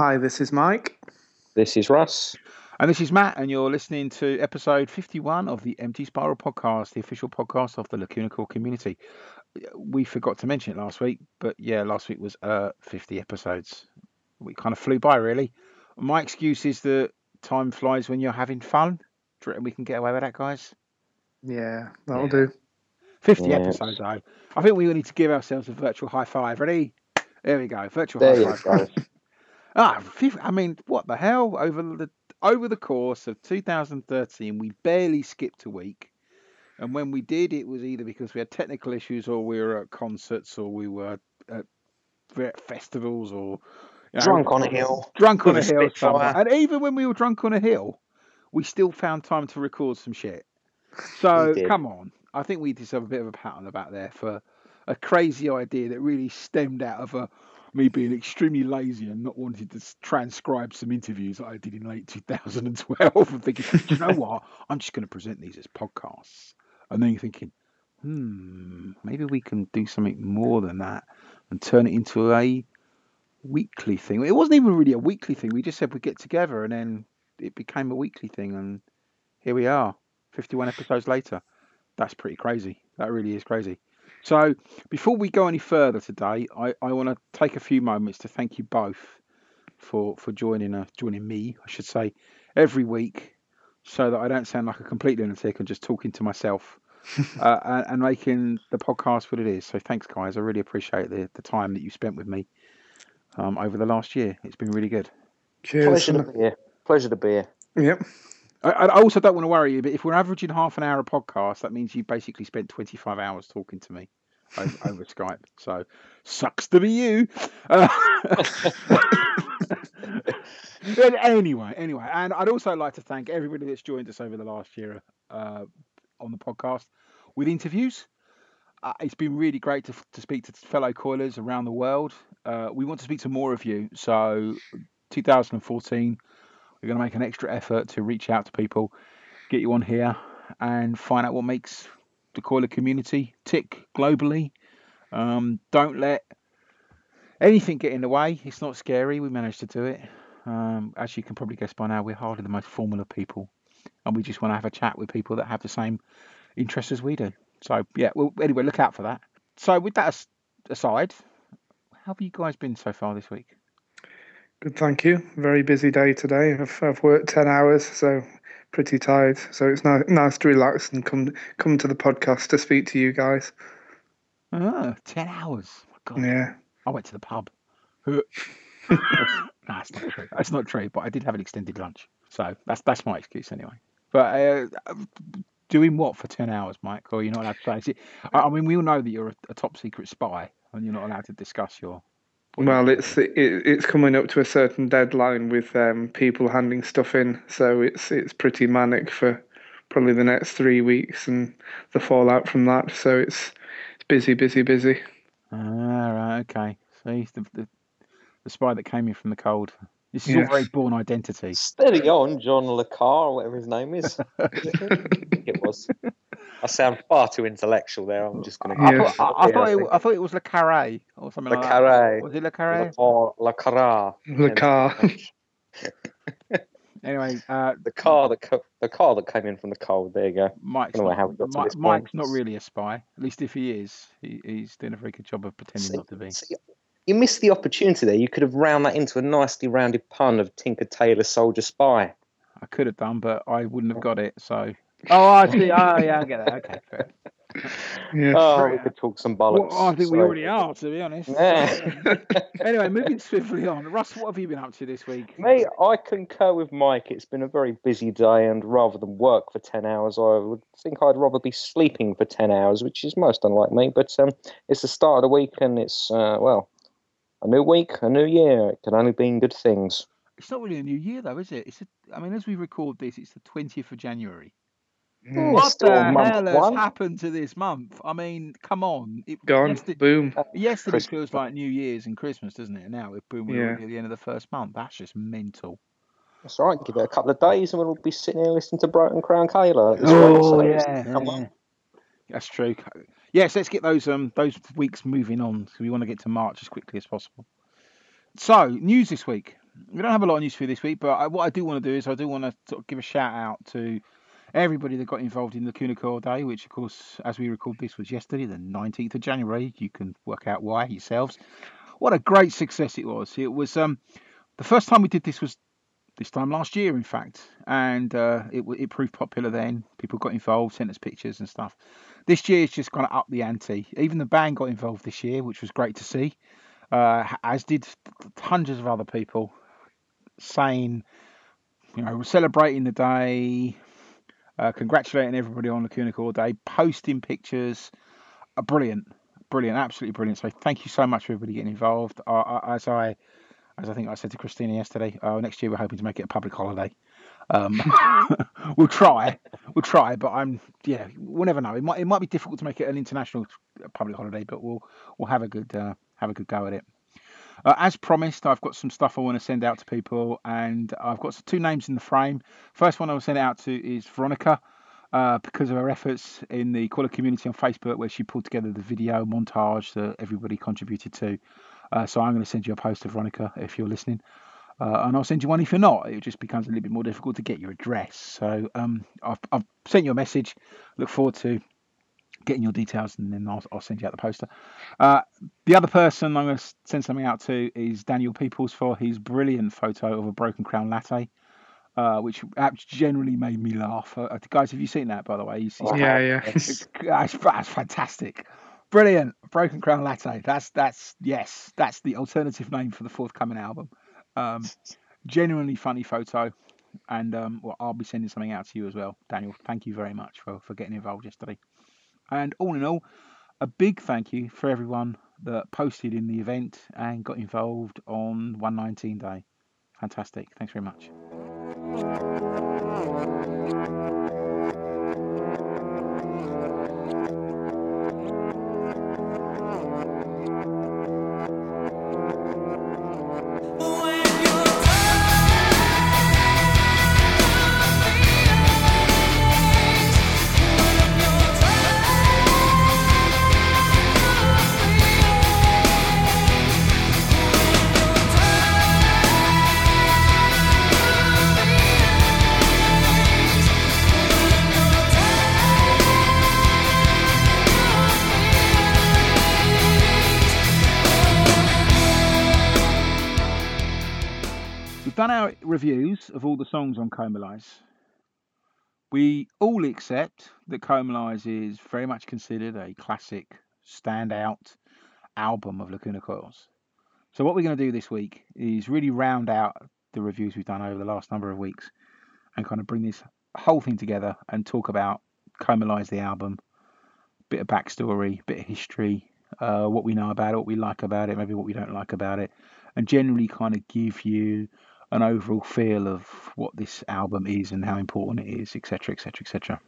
Hi, this is Mike. This is Russ. And this is Matt, and you're listening to episode 51 of the Empty Spiral podcast, the official podcast of the Lacuna Coil community. We forgot to mention it last week, but yeah, last week was uh, 50 episodes. We kind of flew by, really. My excuse is that time flies when you're having fun. Do you we can get away with that, guys? Yeah, that'll Yeah. do. 50 Yes. episodes, though. I think we need to give ourselves a virtual high five. Ready? There we go. Virtual There high you five. Ah, I mean, what the hell? Over the over the course of 2013, we barely skipped a week, and when we did, it was either because we had technical issues, or we were at concerts, or we were at festivals, or you know, Drunk on a hill. drunk on a a hill. And even when we were drunk on a hill, we still found time to record some shit. So come on, I think we deserve a bit of a pat on the back there for a crazy idea that really stemmed out of a me being extremely lazy and not wanting to transcribe some interviews that I did in late 2012 and thinking, "Do you know what? I'm just going to present these as podcasts. And then you're thinking, hmm, maybe we can do something more than that and turn it into a weekly thing. It wasn't even really a weekly thing. We just said we'd get together and then it became a weekly thing. And here we are, 51 episodes later. That's pretty crazy. That really is crazy. So before we go any further today, I, I want to take a few moments to thank you both for for joining uh, joining me, I should say, every week, so that I don't sound like a complete lunatic and just talking to myself, uh, and, and making the podcast what it is. So thanks, guys. I really appreciate the the time that you spent with me um, over the last year. It's been really good. Cheers. Pleasure to be here. Pleasure to be here. Yep. I, I also don't want to worry you, but if we're averaging half an hour a podcast, that means you basically spent 25 hours talking to me over, over Skype. So sucks to be you. Uh, but anyway, anyway, and I'd also like to thank everybody that's joined us over the last year uh, on the podcast with interviews. Uh, it's been really great to, to speak to fellow coilers around the world. Uh, we want to speak to more of you. So 2014, we're going to make an extra effort to reach out to people, get you on here, and find out what makes the coiler community tick globally. Um, don't let anything get in the way. It's not scary. We managed to do it. Um, as you can probably guess by now, we're hardly the most formal of people, and we just want to have a chat with people that have the same interests as we do. So yeah, well, anyway, look out for that. So with that aside, how have you guys been so far this week? Good, thank you. Very busy day today. I've, I've worked 10 hours, so pretty tired. So it's nice, nice to relax and come come to the podcast to speak to you guys. Ah, 10 hours. My God. Yeah. I went to the pub. no, that's not true. That's not true. But I did have an extended lunch, so that's that's my excuse anyway. But uh, doing what for ten hours, Mike? Or you're not allowed to say? See, I, I mean, we all know that you're a, a top secret spy, and you're not allowed to discuss your. What you- Well, it's it, it's coming up to a certain deadline with um, people handing stuff in, so it's it's pretty manic for probably the next three weeks and the fallout from that. So it's it's busy, busy, busy. Ah, right, okay. See, the, the the spy that came in from the cold. This is Yes. all very Bourne Identity. Steady on, John Le Carre, whatever his name is. It was. I sound far too intellectual there. I'm just going to. I, Yes. thought, I, I thought it, I thought it was Le Carre or something Le like Carre. that. Was it Le Carre? Or Le Carre. The car. Anyway, uh, The car that co- the car that came in from the cold. There you go. Mike's Don't know how we got to Mike's not really a spy. At least if he is, he, he's doing a very good job of pretending See- not to be. see, you missed the opportunity there. You could have round that into a nicely rounded pun of Tinker Tailor Soldier Spy. I could have done, but I wouldn't have got it. So. Oh, I see. Oh, yeah, I get that. Okay, fair. Yeah. Oh, we could talk some Well, bollocks. I think we already are, to be honest. Yeah. anyway, moving swiftly on. Russ, what have you been up to this week? Mate, I concur with Mike. It's been a very busy day, and rather than work for 10 hours, I would think I'd rather be sleeping for 10 hours, which is most unlike me. But um, it's the start of the week, and it's, uh, well, a new week, a new year. It can only mean good things. It's not really a new year, though, is it? It's. A, I mean, as we record this, it's the twentieth of January. Mm. What the month hell has one. happened to this month? I mean, come on. It, Gone. Yesterday, Boom. yesterday Christmas. feels like New Year's and Christmas, doesn't it? Now we're boom, we're Yeah. at the end of the first month. That's just mental. That's all right. Give it a couple of days, and we'll be sitting here listening to Broken Crown Halo. Oh, Come on. That's true. Yes, let's get those um those weeks moving on. So we want to get to March as quickly as possible. So news this week. we don't have a lot of news for you this week, but I, what I do want to do is I do want to sort of give a shout out to everybody that got involved in the Coil Day, which, of course, as we record this, was yesterday, the 19th of January. You can work out why yourselves. What a great success it was! It was um, the first time we did this was this time last year, in fact, and uh, it it proved popular then. People got involved, sent us pictures and stuff. This year it's just kind of up the ante. Even the band got involved this year, which was great to see. Uh, as did hundreds of other people saying, you know, we're celebrating the day, uh, congratulating everybody on the all day, posting pictures. Uh, brilliant, brilliant, absolutely brilliant. So thank you so much for everybody getting involved. Uh, as I, as I think I said to Cristina yesterday, uh, next year we're hoping to make it a public holiday. Um, we'll try, we'll try, but I'm yeah, we'll never know. It might it might be difficult to make it an international public holiday, but we'll we'll have a good uh, have a good go at it. Uh, as promised, I've got some stuff I want to send out to people, and I've got two names in the frame. First one I will send out to is Veronica. Uh, because of her efforts in the Coiler community on Facebook, where she pulled together the video montage that everybody contributed to. Uh, so I'm going to send you a post of Veronica if you're listening. Uh, and I'll send you one if you're not. It just becomes a little bit more difficult to get your address. So um, I've, I've, sent you a message. Look forward to getting your details, and then I'll, I'll send you out the poster. Uh, the other person I'm going to send something out to is Daniel Peoples for his brilliant photo of a broken crown latte. Uh, which generally made me laugh. Uh, guys, have you seen that, by the way? He's, he's yeah, yeah. It's, that's, that's fantastic. Brilliant. Broken Crown Latte. That's, that's, yes, that's the alternative name for the forthcoming album. Um, genuinely funny photo. And um, well, I'll be sending something out to you as well, Daniel. Thank you very much for, for getting involved yesterday. And all in all, a big thank you for everyone that posted in the event and got involved on 119 day. Fantastic. Thanks very much. Of all the songs on Comalies. We all accept that Comalies is very much considered a classic, standout album of Lacuna Coils. So, what we're going to do this week is really round out the reviews we've done over the last number of weeks and kind of bring this whole thing together and talk about Comalies, the album, bit of backstory, bit of history, uh, what we know about it, what we like about it, maybe what we don't like about it, and generally kind of give you an overall feel of what this album is and how important it is, etc., etc., etc.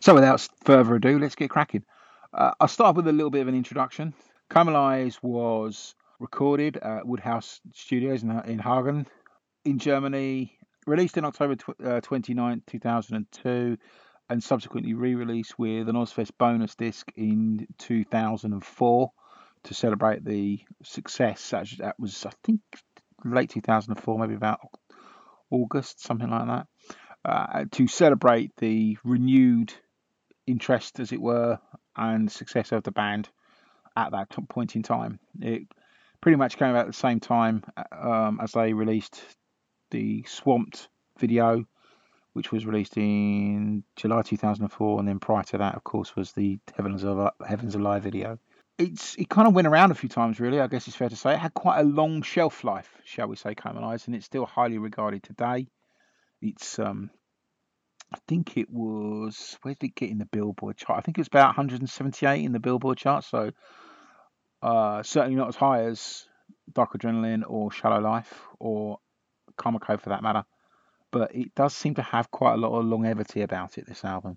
So, without further ado, let's get cracking. Uh, I'll start with a little bit of an introduction. Comalies was recorded at Woodhouse Studios in, in Hagen, in Germany, released in October tw- uh, 29, 2002, and subsequently re released with an Ozzfest bonus disc in 2004 to celebrate the success. That was, I think, late 2004, maybe about August, something like that, uh, to celebrate the renewed interest, as it were, and success of the band at that point in time. It pretty much came out at the same time um, as they released the Swamped video, which was released in July 2004, and then prior to that, of course, was the Heaven's a Lie, Heavens Alive video it's it kind of went around a few times, really. I guess it's fair to say it had quite a long shelf life, shall we say, Comalies, and it's still highly regarded today. It's um, I think it was where did it get in the Billboard chart? I think it was about 178 in the Billboard chart, so uh, certainly not as high as Dark Adrenaline or Shallow Life or Karmacode for that matter. But it does seem to have quite a lot of longevity about it. This album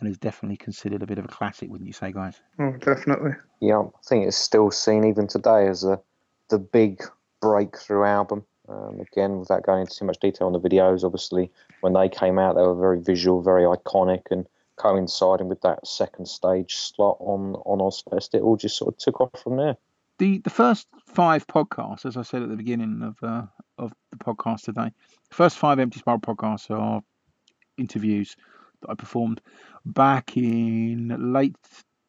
and is definitely considered a bit of a classic, wouldn't you say, guys? Oh, definitely. Yeah, I think it's still seen even today as a the big breakthrough album. Um, again, without going into too much detail on the videos, obviously when they came out, they were very visual, very iconic, and coinciding with that second stage slot on on Ozzfest, it all just sort of took off from there. The the first five podcasts, as I said at the beginning of uh, of the podcast today. The first five Empty Spiral podcasts are interviews I performed back in late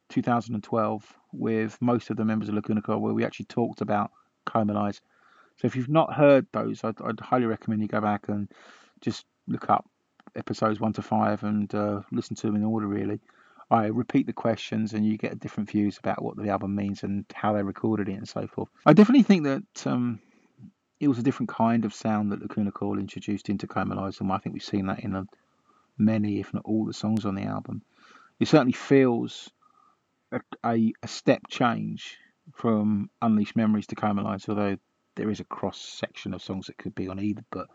2012 with most of the members of Lacuna Coil, where we actually talked about Comalies. So if you've not heard those, I'd, I'd, highly recommend you go back and just look up episodes one to five and uh, listen to them in order, really. I repeat the questions and you get different views about what the album means and how they recorded it and so forth. I definitely think that um, it was a different kind of sound that Lacuna Coil introduced into Comalies, and I think we've seen that in many, if not all, the songs on the album. It certainly feels a, a, a step change from Unleashed Memories to Coma although there is a cross section of songs that could be on either, but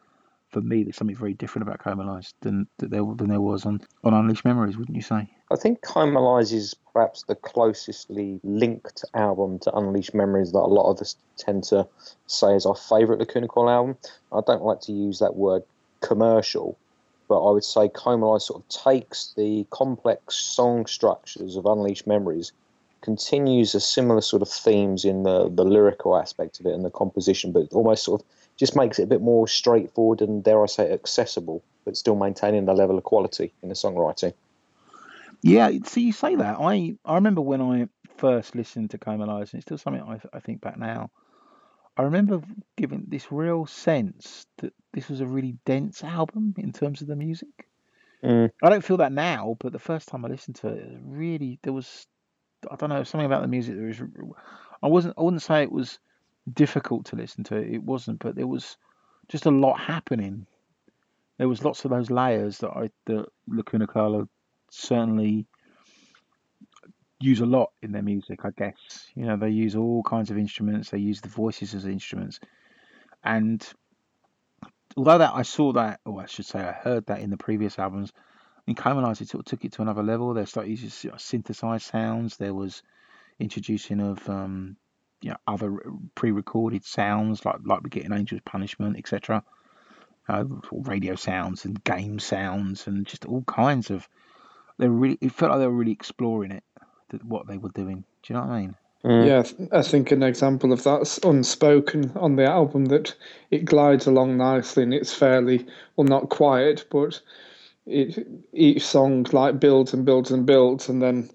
for me, there's something very different about Coma than, than there than there was on, on Unleashed Memories, wouldn't you say? I think Coma is perhaps the closestly linked album to Unleashed Memories that a lot of us tend to say is our favourite Lacuna album. I don't like to use that word commercial, but I would say Lies sort of takes the complex song structures of Unleashed Memories, continues a similar sort of themes in the, the lyrical aspect of it and the composition, but almost sort of just makes it a bit more straightforward and, dare I say, accessible, but still maintaining the level of quality in the songwriting. Yeah, see, you say that. I I remember when I first listened to Lies, and it's still something I, I think back now. I remember giving this real sense that this was a really dense album in terms of the music. Mm. I don't feel that now, but the first time I listened to it, really there was I don't know something about the music. There was I wasn't I wouldn't say it was difficult to listen to. It wasn't, but there was just a lot happening. There was lots of those layers that I that Lacuna Coil certainly use a lot in their music. I guess you know they use all kinds of instruments. They use the voices as instruments, and although that I saw that, or I should say, I heard that in the previous albums. In Comalies, it sort of took it to another level. They started using synthesized sounds. There was introducing of um, you know, other pre-recorded sounds like like we get in Angel's Punishment, etc. Uh, radio sounds and game sounds and just all kinds of. They really. It felt like they were really exploring it, what they were doing. Do you know what I mean? Mm. Yeah, I think an example of that's unspoken on the album that it glides along nicely and it's fairly well not quiet, but it each song like builds and builds and builds and then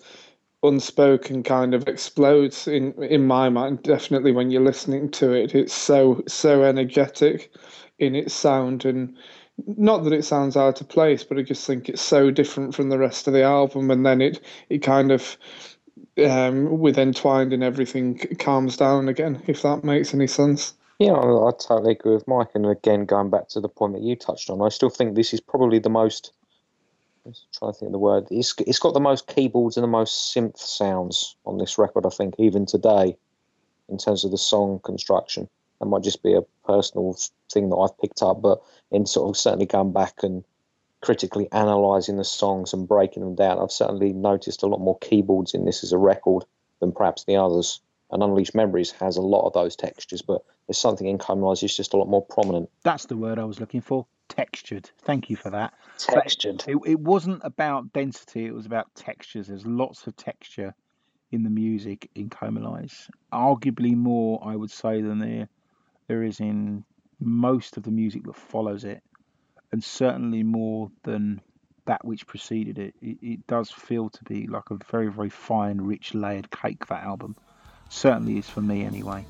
unspoken kind of explodes in in my mind definitely when you're listening to it it's so so energetic in its sound and not that it sounds out of place but i just think it's so different from the rest of the album and then it it kind of um, with entwined and everything calms down again if that makes any sense yeah I, totally agree with mike and again going back to the point that you touched on i still think this is probably the most I'm trying to think of the word. It's it's got the most keyboards and the most synth sounds on this record. I think even today, in terms of the song construction, that might just be a personal thing that I've picked up. But in sort of certainly going back and critically analysing the songs and breaking them down, I've certainly noticed a lot more keyboards in this as a record than perhaps the others. And Unleashed Memories has a lot of those textures, but there's something in Comalies is just a lot more prominent. That's the word I was looking for textured. Thank you for that. Textured. It, it, wasn't about density, it was about textures. There's lots of texture in the music in Comalies. Arguably more, I would say, than there, there is in most of the music that follows it, and certainly more than that which preceded it. It, it does feel to be like a very, very fine, rich, layered cake, that album. Certainly is for me, anyway.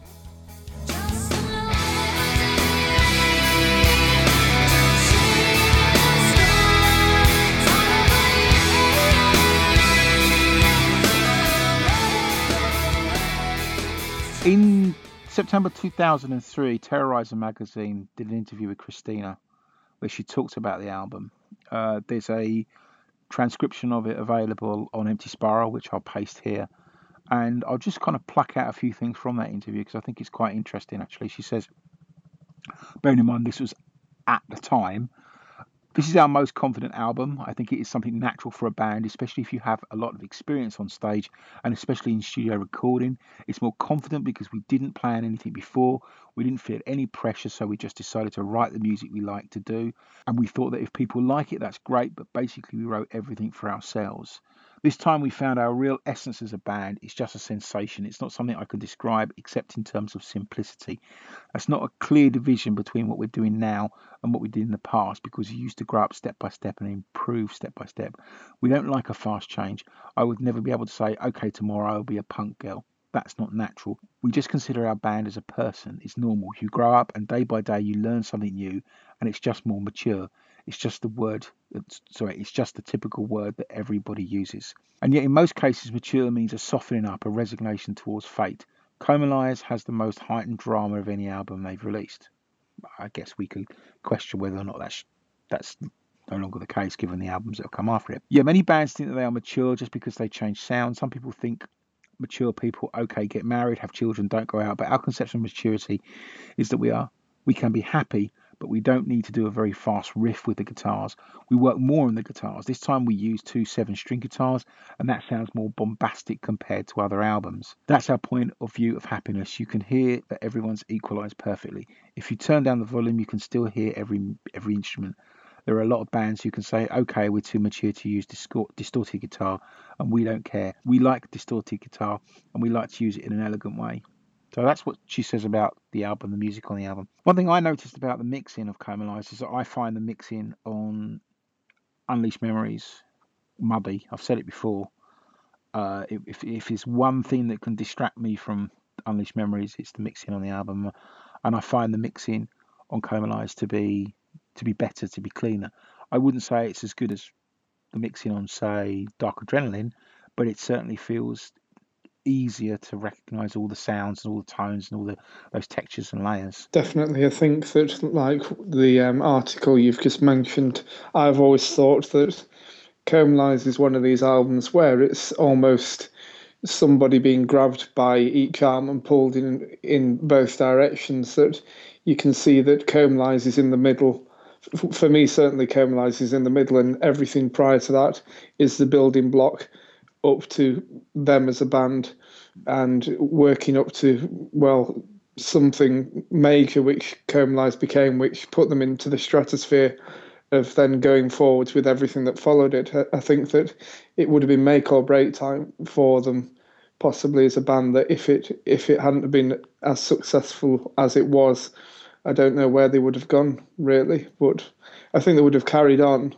In September 2003, Terrorizer magazine did an interview with Cristina where she talked about the album. Uh, there's a transcription of it available on Empty Spiral, which I'll paste here. And I'll just kind of pluck out a few things from that interview because I think it's quite interesting, actually. She says, bearing in mind this was at the time, this is our most confident album. I think it is something natural for a band, especially if you have a lot of experience on stage and especially in studio recording. It's more confident because we didn't plan anything before. We didn't feel any pressure, so we just decided to write the music we like to do. And we thought that if people like it, that's great, but basically we wrote everything for ourselves. This time we found our real essence as a band. It's just a sensation. It's not something I can describe except in terms of simplicity. That's not a clear division between what we're doing now and what we did in the past because you used to grow up step by step and improve step by step. We don't like a fast change. I would never be able to say, okay, tomorrow I'll be a punk girl. That's not natural. We just consider our band as a person. It's normal. You grow up and day by day you learn something new and it's just more mature. It's just the word, sorry, it's just the typical word that everybody uses. And yet, in most cases, mature means a softening up, a resignation towards fate. Comalies has the most heightened drama of any album they've released. I guess we could question whether or not that's that's no longer the case given the albums that have come after it. Yeah, many bands think that they are mature just because they change sound. Some people think mature people, okay, get married, have children, don't go out. But our conception of maturity is that we are we can be happy but we don't need to do a very fast riff with the guitars. We work more on the guitars. This time we use two seven string guitars, and that sounds more bombastic compared to other albums. That's our point of view of happiness. You can hear that everyone's equalized perfectly. If you turn down the volume, you can still hear every every instrument. There are a lot of bands who can say, okay, we're too mature to use distorted guitar, and we don't care. We like distorted guitar, and we like to use it in an elegant way. So that's what she says about the album, the music on the album. One thing I noticed about the mixing of Comalies is that I find the mixing on Unleashed Memories muddy. I've said it before. Uh, if, if it's one thing that can distract me from Unleashed Memories, it's the mixing on the album, and I find the mixing on Comalies to be to be better, to be cleaner. I wouldn't say it's as good as the mixing on, say, Dark Adrenaline, but it certainly feels easier to recognize all the sounds and all the tones and all the those textures and layers. Definitely, I think that like the um, article you've just mentioned, I've always thought that Comalies is one of these albums where it's almost somebody being grabbed by each arm and pulled in in both directions. That you can see that Comalies is in the middle. For me, certainly, Comalies is in the middle, and everything prior to that is the building block up to them as a band and working up to well something major which Comalies became which put them into the stratosphere of then going forwards with everything that followed it. I think that it would have been make or break time for them possibly as a band that if it if it hadn't been as successful as it was I don't know where they would have gone really. But I think they would have carried on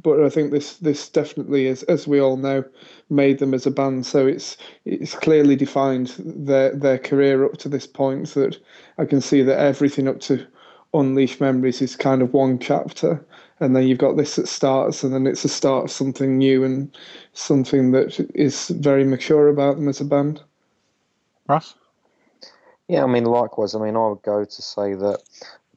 but I think this this definitely is, as we all know, made them as a band. So it's it's clearly defined their their career up to this point. So that I can see that everything up to Unleashed Memories is kind of one chapter, and then you've got this that starts, and then it's a start of something new and something that is very mature about them as a band. Russ. Yeah, I mean, likewise. I mean, I would go to say that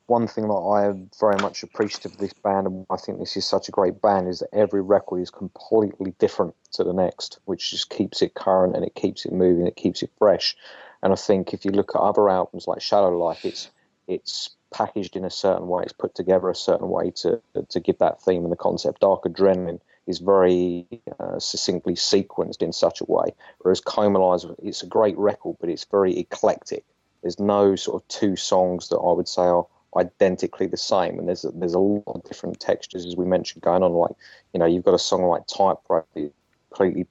one thing that I am very much appreciative of this band, and I think this is such a great band, is that every record is completely different to the next, which just keeps it current and it keeps it moving, it keeps it fresh. And I think if you look at other albums like Shallow Life, it's it's packaged in a certain way, it's put together a certain way to to give that theme and the concept. Dark Adrenaline is very uh, succinctly sequenced in such a way, whereas Comalies, it's a great record, but it's very eclectic. There's no sort of two songs that I would say are identically the same. And there's a, there's a lot of different textures, as we mentioned, going on. Like, you know, you've got a song like Type, Tightrope, completely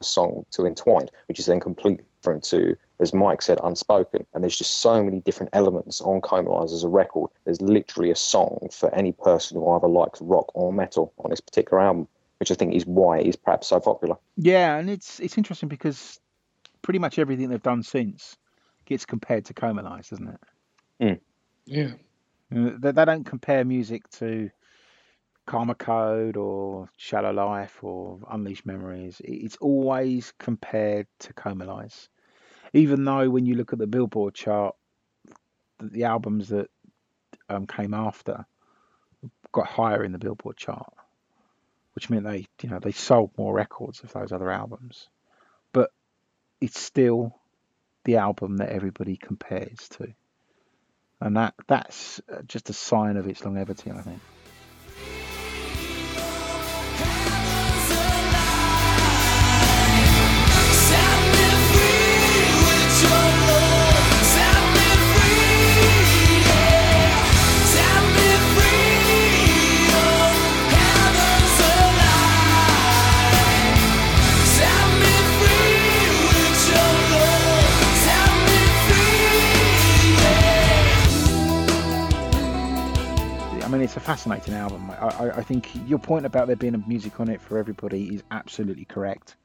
a song to Entwined, which is then completely different to, as Mike said, Unspoken. And there's just so many different elements on Comalies as a record. There's literally a song for any person who either likes rock or metal on this particular album, which I think is why it is perhaps so popular. Yeah, and it's it's interesting because pretty much everything they've done since gets compared to Comalies, doesn't it? Mm. Yeah. They, don't compare music to Karmacode or Shallow Life or Unleashed Memories. It's always compared to Comalies. Even though when you look at the Billboard chart, the, the albums that um, came after got higher in the Billboard chart, which meant they, you know, they sold more records of those other albums. But it's still the album that everybody compares to and that that's just a sign of its longevity, I think. It's a fascinating album. I, I, think your point about there being a music on it for everybody is absolutely correct.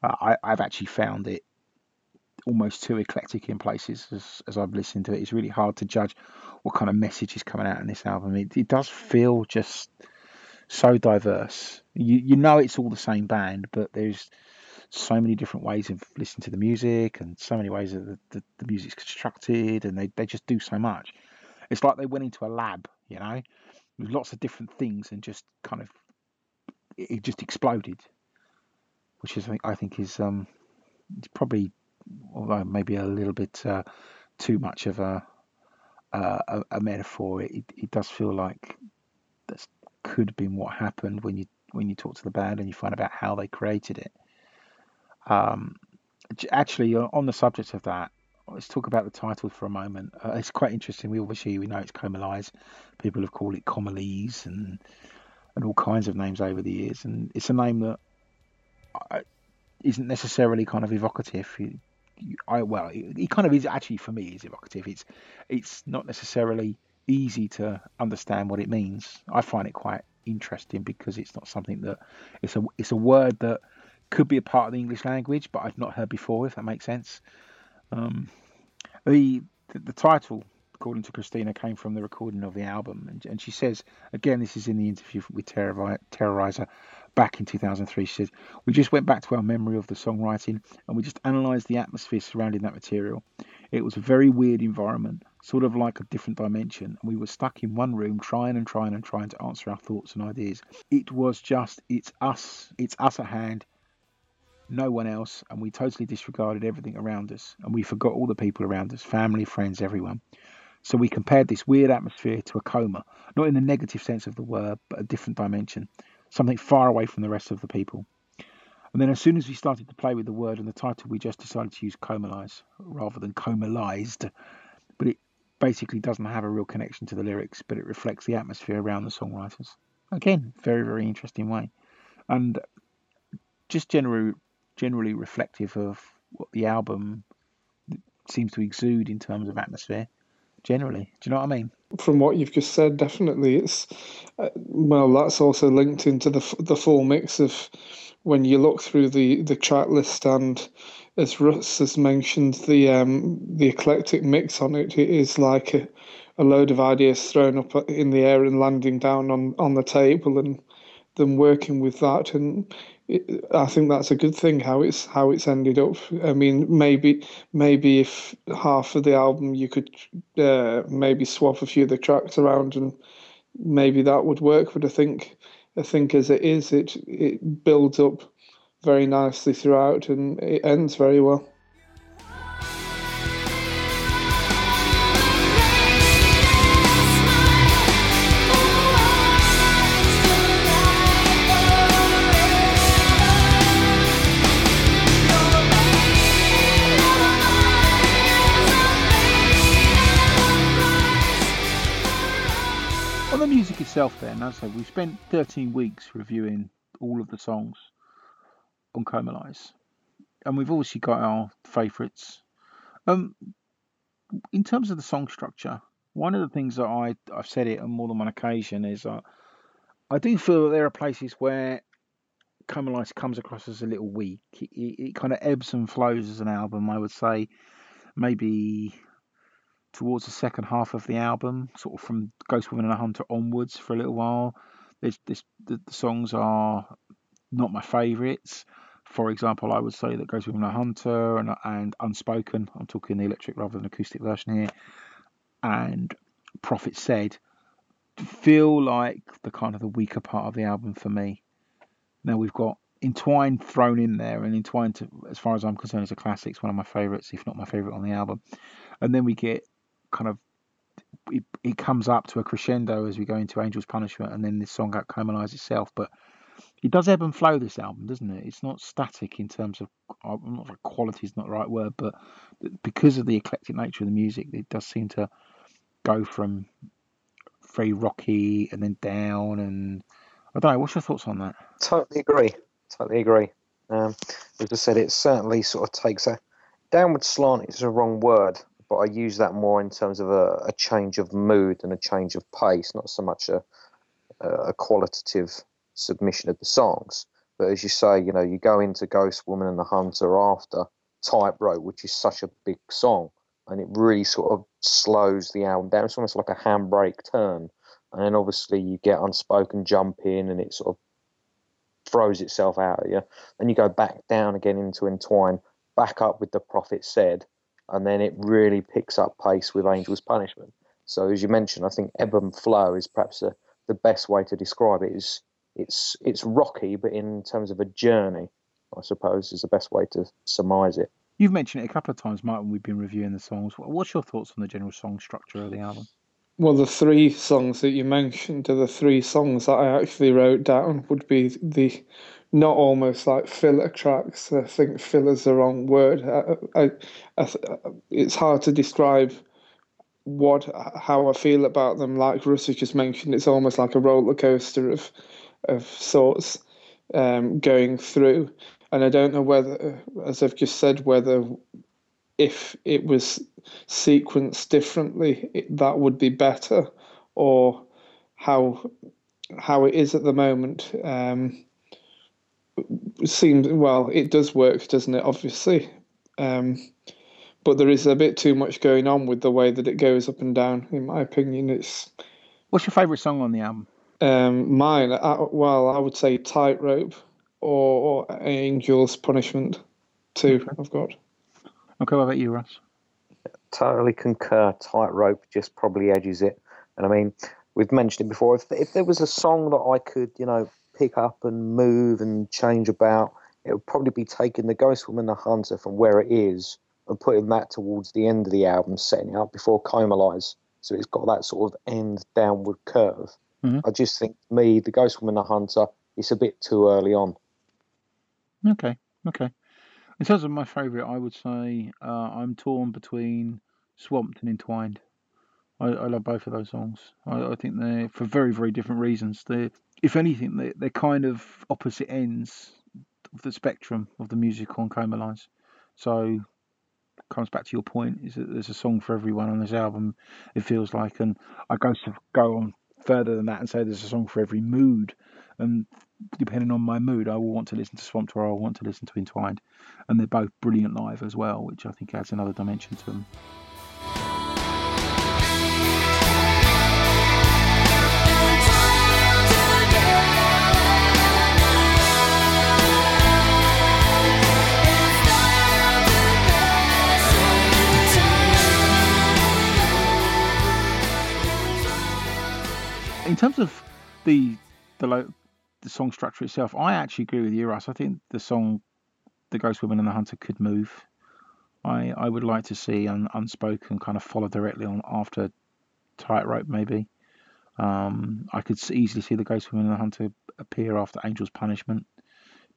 Uh, I, I've actually found it almost too eclectic in places as, as I've listened to it. It's really hard to judge what kind of message is coming out in this album. It, it does feel just so diverse. You you know it's all the same band, but there's so many different ways of listening to the music and so many ways that the, the, the music's constructed and they, they just do so much. It's like they went into a lab, you know, with lots of different things and just kind of it just exploded, which is I think is um it's probably although maybe a little bit uh, too much of a a, a metaphor. It, it does feel like that could have been what happened when you when you talk to the band and you find out how they created it. Um, actually, uh, on the subject of that, let's talk about the title for a moment. Uh, it's quite interesting. We obviously we know it's Comalies. People have called it Comalies and and all kinds of names over the years, and it's a name that uh, isn't necessarily kind of evocative. I well, it, it, kind of is actually for me is evocative. It's it's not necessarily easy to understand what it means. I find it quite interesting because it's not something that it's a it's a word that could be a part of the English language, but I've not heard before. If that makes sense. Um, the, the, title, according to Cristina, came from the recording of the album, and, and she says again, this is in the interview with Terrorizer back in 2003. She says, We just went back to our memory of the songwriting and we just analysed the atmosphere surrounding that material. It was a very weird environment, sort of like a different dimension, and we were stuck in one room trying and trying and trying to answer our thoughts and ideas. It was just, it's us, it's us at hand, no one else, and we totally disregarded everything around us, and we forgot all the people around us family, friends, everyone. So we compared this weird atmosphere to a coma, not in the negative sense of the word, but a different dimension something far away from the rest of the people. And then as soon as we started to play with the word and the title, we just decided to use comalize rather than comalized. But it basically doesn't have a real connection to the lyrics, but it reflects the atmosphere around the songwriters. Again, very, very interesting way. And just generally, generally reflective of what the album seems to exude in terms of atmosphere generally. Do you know what I mean? From what you've just said, definitely, it's uh, well. That's also linked into the the full mix of when you look through the the track list and as Russ has mentioned, the um, the eclectic mix on it, it is like a, a load of ideas thrown up in the air and landing down on, on the table, and them working with that. And I think that's a good thing how it's how it's ended up. I mean, maybe maybe if half of the album you could uh, maybe swap a few of the tracks around and maybe that would work. But I think I think as it is, it it builds up very nicely throughout and it ends very well. Itself then, as I said, we spent 13 weeks reviewing all of the songs on Comalies. And we've obviously got our favourites. Um, in terms of the song structure, one of the things that I, I've said it on more than one occasion is uh, I do feel that there are places where Comalies comes across as a little weak. It, it, it kind of ebbs and flows as an album, I would say. Maybe towards the second half of the album, sort of from Ghost Woman and a Hunter onwards for a little while. This the, the songs are not my favourites. For example, I would say that Ghost Woman and a Hunter and, and Unspoken. I'm talking the electric rather than acoustic version here. And Prophet Said feel like the kind of the weaker part of the album for me. Now we've got Entwined thrown in there, and Entwined, to, as far as I'm concerned, is a classic. It's one of my favourites, if not my favourite on the album. And then we get kind of it, it comes up to a crescendo as we go into Angel's Punishment, and then this song Comalies itself. But it does ebb and flow this album, doesn't it? It's not static in terms of I'm not like quality is not the right word, but because of the eclectic nature of the music, it does seem to go from very rocky and then down. And I don't know. What's your thoughts on that? Totally agree. Totally agree. Um, as I said, it certainly sort of takes a downward slant. Is a wrong word but I use that more in terms of a, a change of mood and a change of pace, not so much a, a qualitative submission of the songs. But as you say, you know, you go into Ghost Woman and the Hunter after Tightrope, which is such a big song, and it really sort of slows the album down. It's almost like a handbrake turn. And then obviously you get Unspoken jump in and it sort of throws itself out at you. Then you go back down again into Entwine, back up with The Prophet Said, and then it really picks up pace with Angel's Punishment. So as you mentioned, I think ebb and flow is perhaps a, the best way to describe it. Is it's it's rocky, but in terms of a journey, I suppose is the best way to surmise it. You've mentioned it a couple of times, Mike, when we've been reviewing the songs. What's your thoughts on the general song structure of the album? Well, the three songs that you mentioned are the three songs that I actually wrote down. Would be the not almost like filler tracks. I think filler's the wrong word. I, I, I, it's hard to describe what how I feel about them. Like Rusty just mentioned, it's almost like a roller coaster of of sorts um, going through. And I don't know whether, as I've just said, whether if it was sequenced differently, it, that would be better, or how how it is at the moment. Um, seems well, it does work, doesn't it? Obviously, um, but there is a bit too much going on with the way that it goes up and down. In my opinion, it's. What's your favourite song on the album? Um, mine, I, well, I would say Tightrope or, or Angel's Punishment. Two, okay. I've got. Okay, what about you, Russ? Totally concur. Tightrope just probably edges it. And I mean, we've mentioned it before. If, if there was a song that I could, you know, pick up and move and change about, it would probably be taking the Ghost Woman the Hunter from where it is and putting that towards the end of the album, setting it up before Comalies. So it's got that sort of end downward curve. Mm-hmm. I just think me, the Ghost Woman, the Hunter, it's a bit too early on. Okay, okay. In terms of my favourite, I would say uh, I'm torn between Swamped and Entwined. I, I love both of those songs. I, I, think they're for very, very different reasons. They, if anything, they, they're kind of opposite ends of the spectrum of the music on Comalies. So comes back to your point is that there's a song for everyone on this album. It feels like, and I go to go on further than that and say there's a song for every mood. And depending on my mood, I will want to listen to Swamped or I want to listen to Entwined. And they're both brilliant live as well, which I think adds another dimension to them. Terms of the the the song structure itself, I actually agree with you, Russ. I think the song "The Ghost Woman and the Hunter" could move. I I would like to see un, unspoken kind of follow directly on after tightrope maybe. Um, I could easily see the Ghost Woman and the Hunter appear after Angel's Punishment,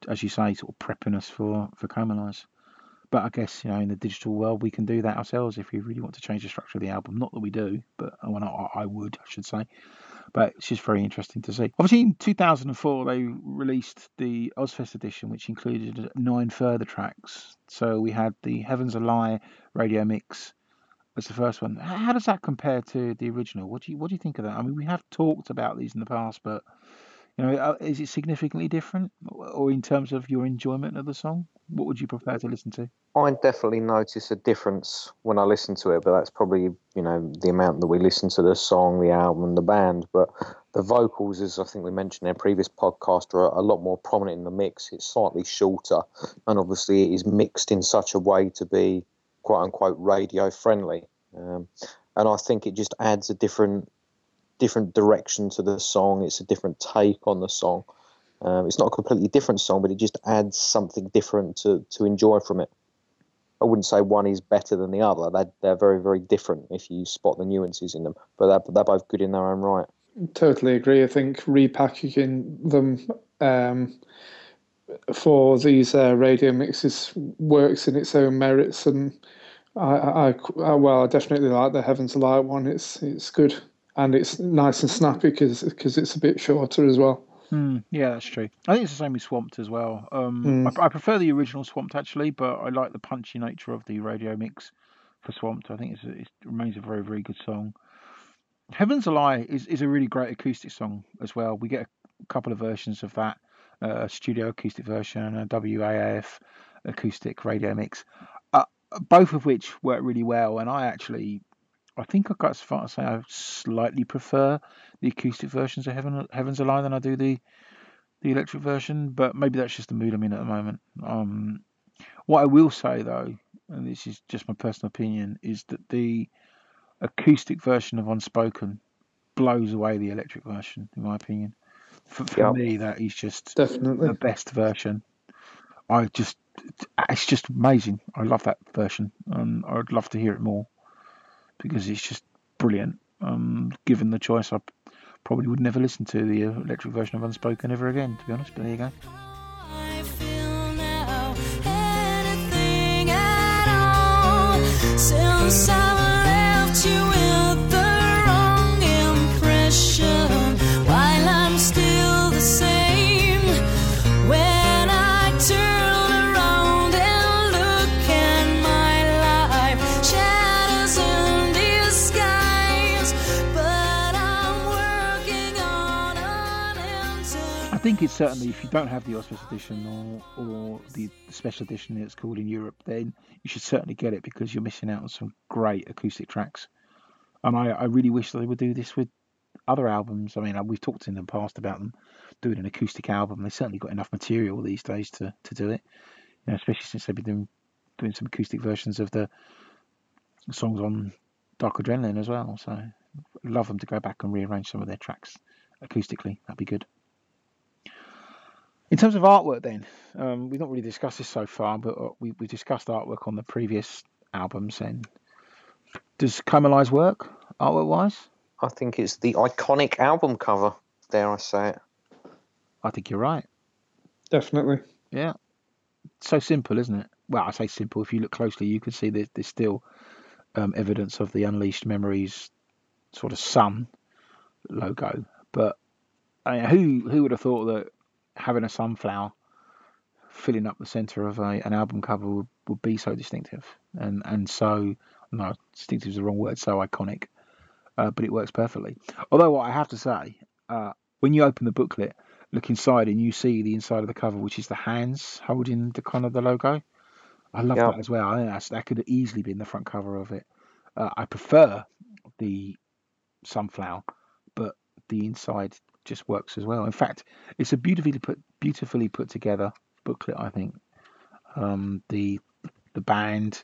as you say, sort of prepping us for for Comalies. But I guess you know in the digital world we can do that ourselves if we really want to change the structure of the album. Not that we do, but well, I, I would, I should say but it's just very interesting to see. Obviously, in 2004, they released the Ozzfest edition, which included nine further tracks. So we had the Heaven's a Lie radio mix as the first one. How does that compare to the original? What do you what do you think of that? I mean, we have talked about these in the past, but you know, uh, is it significantly different, or in terms of your enjoyment of the song? What would you prefer to listen to? I definitely notice a difference when I listen to it, but that's probably you know the amount that we listen to the song, the album, the band. But the vocals, as I think we mentioned in a previous podcast, are a lot more prominent in the mix. It's slightly shorter, and obviously it is mixed in such a way to be quote unquote radio friendly. Um, and I think it just adds a different different direction to the song. It's a different take on the song. Um, it's not a completely different song, but it just adds something different to, to enjoy from it. I wouldn't say one is better than the other. They're, they're very, very different if you spot the nuances in them, but they're, they're both good in their own right. Totally agree. I think repackaging them um, for these uh, radio mixes works in its own merits, and I, I, I, well, I definitely like the Heaven's a Lie one. It's it's good and it's nice and snappy because because it's a bit shorter as well. Mm, yeah, that's true. I think it's the same with Swamped as well. Um, mm. I, I, prefer the original Swamped actually, but I like the punchy nature of the radio mix for Swamped. I think it's it remains a very very good song. Heaven's a Lie is, is a really great acoustic song as well. We get a couple of versions of that uh, a studio acoustic version, and a WAF acoustic radio mix, uh, both of which work really well. And I actually, I think I've got as far as say I slightly prefer the acoustic versions of Heaven, Heaven's a Lie than I do the the electric version, but maybe that's just the mood I'm in at the moment. Um, what I will say though, and this is just my personal opinion, is that the acoustic version of Unspoken blows away the electric version, in my opinion. For, for Yep. me, that is just Definitely. the best version. I just, it's just amazing. I love that version, and I'd love to hear it more because it's just brilliant. Um, given the choice, I probably would never listen to the uh, electric version of Unspoken ever again, to be honest. But there you go. I left you think it's certainly if you don't have the Ozzfest edition or or the special edition it's called in Europe, then you should certainly get it because you're missing out on some great acoustic tracks. And I, I really wish they would do this with other albums. I mean, uh, we've talked in the past about them doing an acoustic album. They certainly got enough material these days to, to do it. You know, especially since they've been doing doing some acoustic versions of the songs on Dark Adrenaline as well. So, I'd love them to go back and rearrange some of their tracks acoustically. That'd be good. In terms of artwork, then, um, we've not really discussed this so far, but uh, we, we discussed artwork on the previous albums. And does Comalies work artwork wise? I think it's the iconic album cover. Dare I say it? I think you're right. Definitely. Yeah. So simple, isn't it? Well, I say simple. If you look closely, you can see there's, there's still um, evidence of the Unleashed Memories sort of sun logo. But I mean, who who would have thought that having a sunflower filling up the center of a, an album cover would, would be so distinctive. And and so no distinctive is the wrong word so iconic. Uh, but it works perfectly. Although what i have to say uh, when you open the booklet look inside and you see the inside of the cover which is the hands holding the kind of the logo i love Yeah. that as well. I think that's, that could have easily been the front cover of it. Uh, i prefer the sunflower but the inside just works as well. In fact it's a beautifully put beautifully put together booklet i think. Um, the the band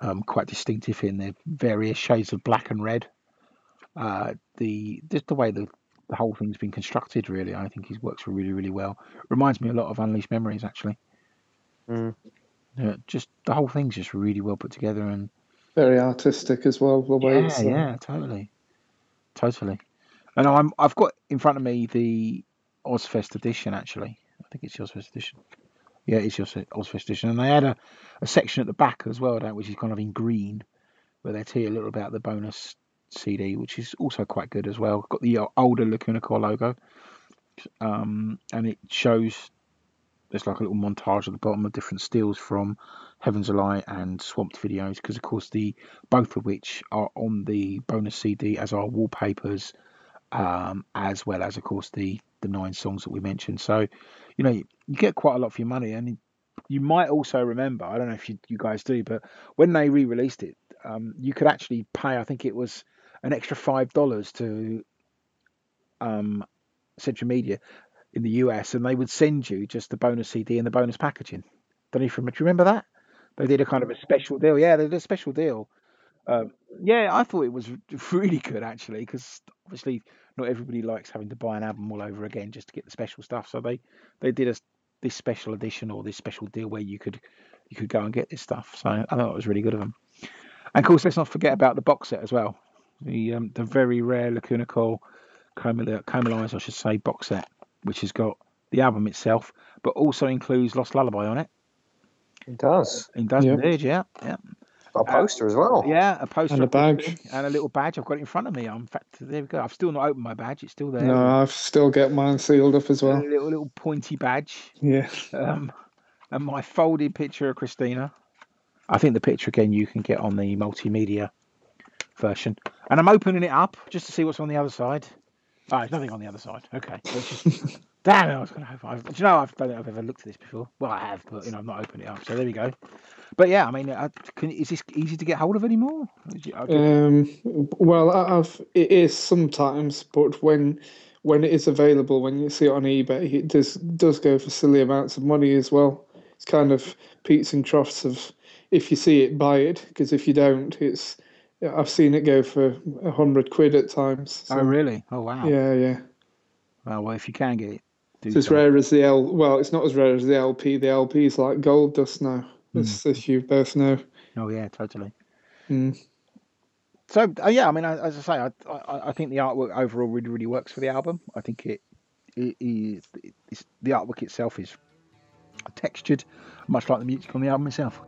um, quite distinctive in their various shades of black and red. Uh, the just the way the, the whole thing's been constructed really i think it works really really well. Reminds me a lot of unleashed memories actually. Mm. yeah, just the whole thing's just really well put together and Very artistic as well. The way yeah uh, yeah totally. Totally and i'm i've got in front of me the Ozzfest edition actually. I think it's the Ozzfest edition. Yeah it's your Ozzfest edition. And they had a, a section at the back as well which is kind of in green where they tell you a little bit about the bonus cd which is also quite good as well. Got the uh, older Lacuna Coil logo. Um and it shows there's like a little montage at the bottom of different steals from Heaven's a Lie and Swamped videos because of course the both of which are on the bonus CD as are wallpapers um, as well as of course the the nine songs that we mentioned so you know you, you get quite a lot for your money and you might also remember I don't know if you, you guys do but when they re-released it um, you could actually pay I think it was an extra five dollars to um, Century Media in the US, and they would send you just the bonus CD and the bonus packaging. Don't know you remember that? They did a kind of a special deal. Yeah, they did a special deal. Um, yeah, I thought it was really good actually, because obviously not everybody likes having to buy an album all over again just to get the special stuff. So they they did a this special edition or this special deal where you could you could go and get this stuff. So I thought it was really good of them. And of course, let's not forget about the box set as well. The um, the very rare Lacuna Coil Coma Comalies, I should say, box set, which has got the album itself, but also includes Lost Lullaby on it. It does. It does Yep. indeed, yeah, yeah, Got a poster as well. yeah. A poster And a badge. and a little badge. I've got it in front of me. I'm, in fact, there we go. I've still not opened my badge. It's still there. No, I've still got mine sealed up as well. a little little pointy badge. Yeah. Um, and my folded picture of Cristina. I think the picture again you can get on the multimedia version. And I'm opening it up just to see what's on the other side. Oh, nothing on the other side. Okay. So it's just, damn it, I was going to have. I've, do you know, I've, don't think I've ever looked at this before. Well, I have, but you know, I've not opened it up. So there we go. But yeah, I mean, I, can, is this easy to get hold of anymore? Um, well, I- I've it is sometimes, but when when it is available, when you see it on eBay, it does does go for silly amounts of money as well. It's kind of peaks and troughs of if you see it, buy it, because if you don't, it's I've seen it go for a hundred quid at times. oh, So, really? Oh, wow. yeah, yeah. Well, well, if you can get it, It's as rare as the L. Well, it's not as rare as the LP. The LP is like gold dust now, Hmm. as, as you both know. Oh, yeah, totally. Mm. So uh, yeah, I mean, as I say, I, I I think the artwork overall really really works for the album. I think it, it is it's, the artwork itself is textured, much like the music on the album itself.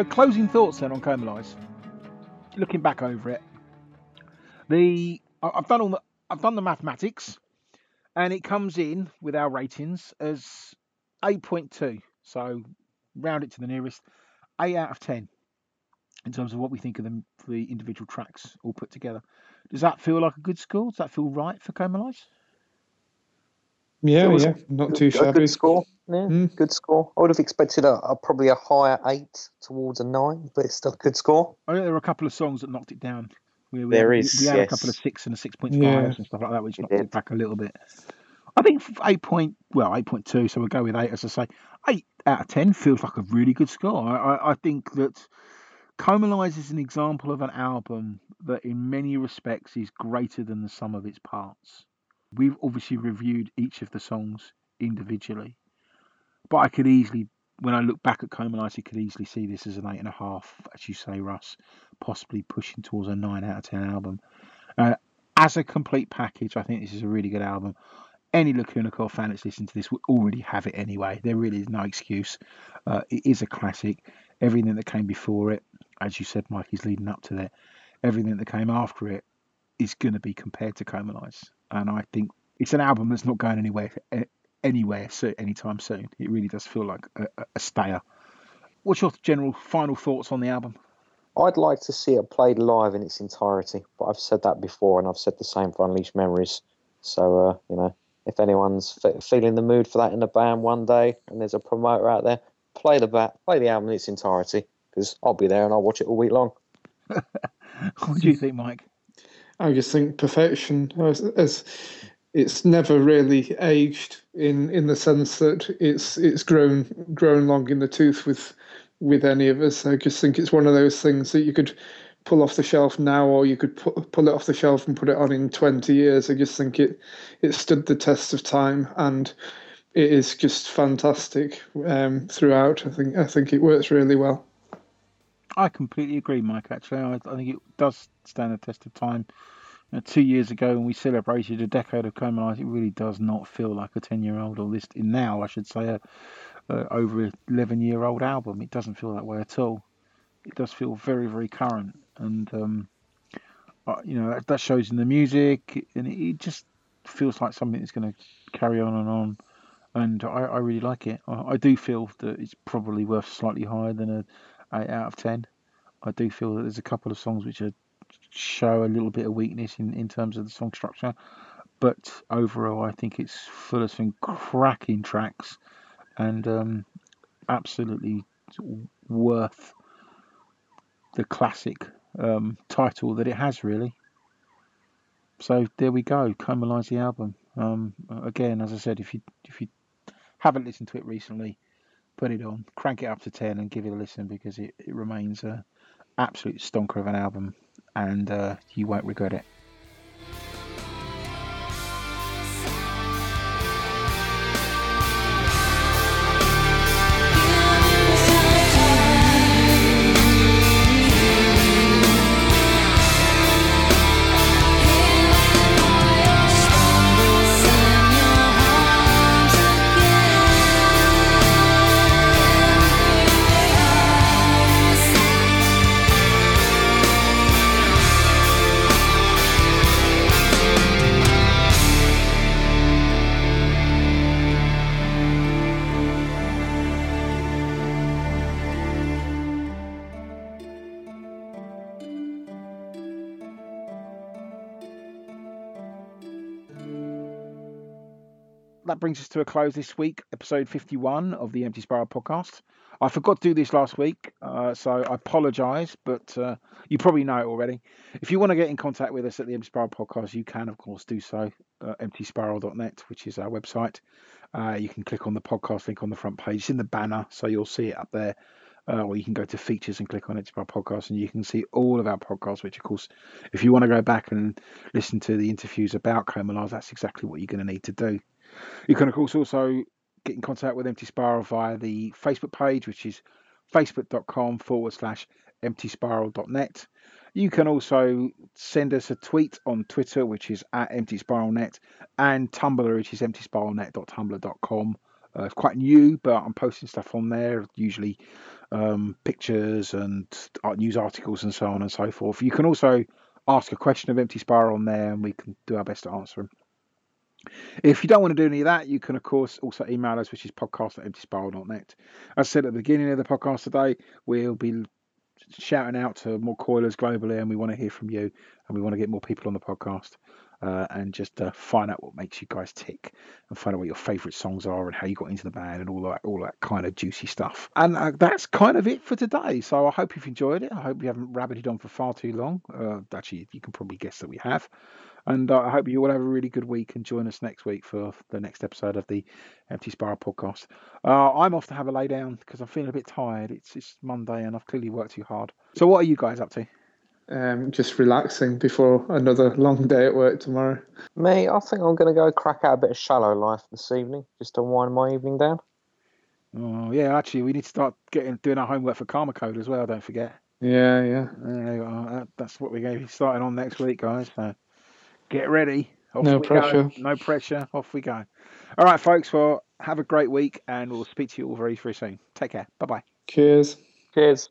So closing thoughts then on Comalies. Looking back over it, the I've done all the I've done the mathematics, and it comes in with our ratings as eight point two. So round it to the nearest eight out of ten in terms of what we think of them the individual tracks all put together. Does that feel like a good score? Does that feel right for Comalies? Yeah, It was yeah, not too a shabby. good score. Yeah, Mm. good score. I would have expected a, a probably a higher eight towards a nine, but it's still a good score. I think there were a couple of songs that knocked it down. We, we There had, we had a couple of six and a six point five Yeah. and stuff like that, which We knocked it did. back a little bit. I think eight point well eight point two, so we'll go with eight as I say. Eight out of ten feels like a really good score. I, I, I think that Comalies is an example of an album that in many respects is greater than the sum of its parts. We've obviously reviewed each of the songs individually, but I could easily when I look back at Comalies, I could easily see this as an eight and a half, as you say, Russ, possibly pushing towards a nine out of ten album. Uh, as a complete package, I think this is a really good album. Any Lacuna Coil fan that's listening to this would already have it anyway. There really is no excuse. Uh, it is a classic. Everything that came before it, as you said, Mike, is leading up to that. Everything that came after it is going to be compared to Comalies, and I think it's an album that's not going anywhere anywhere so anytime soon. It really does feel like a, a- a stayer. What's your general final thoughts on the album? I'd like to see it played live in its entirety, but I've said that before, and I've said the same for Unleashed Memories. So, uh, you know, if anyone's fe- feeling the mood for that in a band one day, and there's a promoter out there, play the ba- play the album in its entirety, because I'll be there and I'll watch it all week long. What do you think, Mike? I just think perfection as, it's never really aged in in the sense that it's it's grown grown long in the tooth with with any of us. I just think it's one of those things that you could pull off the shelf now, or you could pu- pull it off the shelf and put it on in twenty years. I just think it it stood the test of time and. It is just fantastic um, throughout. I think I think it works really well. I completely agree, Mike. Actually, I, I think it does stand the test of time. You know, two years ago, when we celebrated a decade of Comalies, it really does not feel like a ten-year-old, or this now, I should say, a, a over eleven-year-old album. It doesn't feel that way at all. It does feel very, very current, and um, you know that, that shows in the music, and it, it just feels like something that's going to carry on and on. And I, I really like it. I, I do feel that it's probably worth slightly higher than a eight out of ten. I do feel that there's a couple of songs which are, show a little bit of weakness in, in terms of the song structure, but overall I think it's full of some cracking tracks and um, absolutely worth the classic um, title that it has really. So there we go, Comalies the album. Um, again, as I said, if you if you haven't listened to it recently, put it on, crank it up to 10 and give it a listen because it, it remains a absolute stonker of an album and uh, you won't regret it. That brings us to a close this week, episode 51 of the Empty Spiral podcast. I forgot to do this last week, uh, so I apologise, but uh, you probably know it already. If you want to get in contact with us at the Empty Spiral podcast, you can, of course, do so. Uh, emptyspiral.net, which is our website. Uh, you can click on the podcast link on the front page. It's in the banner, so you'll see it up there. Uh, or you can go to features and click on Empty Spiral podcast, and you can see all of our podcasts. Which, of course, if you want to go back and listen to the interviews about Coma that's exactly what you're going to need to do. You can, of course, also get in contact with Empty Spiral via the Facebook page, which is facebook.com forward slash emptyspiral.net. You can also send us a tweet on Twitter, which is at emptyspiralnet, and Tumblr, which is emptyspiralnet.tumblr.com. Uh, it's quite new, but I'm posting stuff on there, usually um, pictures and news articles and so on and so forth. You can also ask a question of Empty Spiral on there, and we can do our best to answer them. If you don't want to do any of that, you can, of course, also email us, which is podcast at emptyspiral.net. As I said at the beginning of the podcast today, we'll be shouting out to more coilers globally, and we want to hear from you, and we want to get more people on the podcast. Uh, and just uh, find out what makes you guys tick and find out what your favourite songs are and how you got into the band and all that all that kind of juicy stuff. And uh, that's kind of it for today. So I hope you've enjoyed it. I hope you haven't rabbited on for far too long. Uh, actually, you can probably guess that we have. And uh, I hope you all have a really good week and join us next week for the next episode of the Empty Spiral podcast. Uh, I'm off to have a lay down because I'm feeling a bit tired. It's, it's Monday and I've clearly worked too hard. So, what are you guys up to? Um, just relaxing before another long day at work tomorrow. Me, I think I'm going to go crack out a bit of shallow life this evening, just to wind my evening down. Oh, yeah, actually, we need to start getting doing our homework for Karmacode as well, don't forget. Yeah, yeah. Uh, that's what we're going to be starting on next week, guys. So get ready. Off no pressure. Go. No pressure. Off we go. All right, folks. Well, have a great week, and we'll speak to you all very, very soon. Take care. Bye bye. Cheers. Cheers.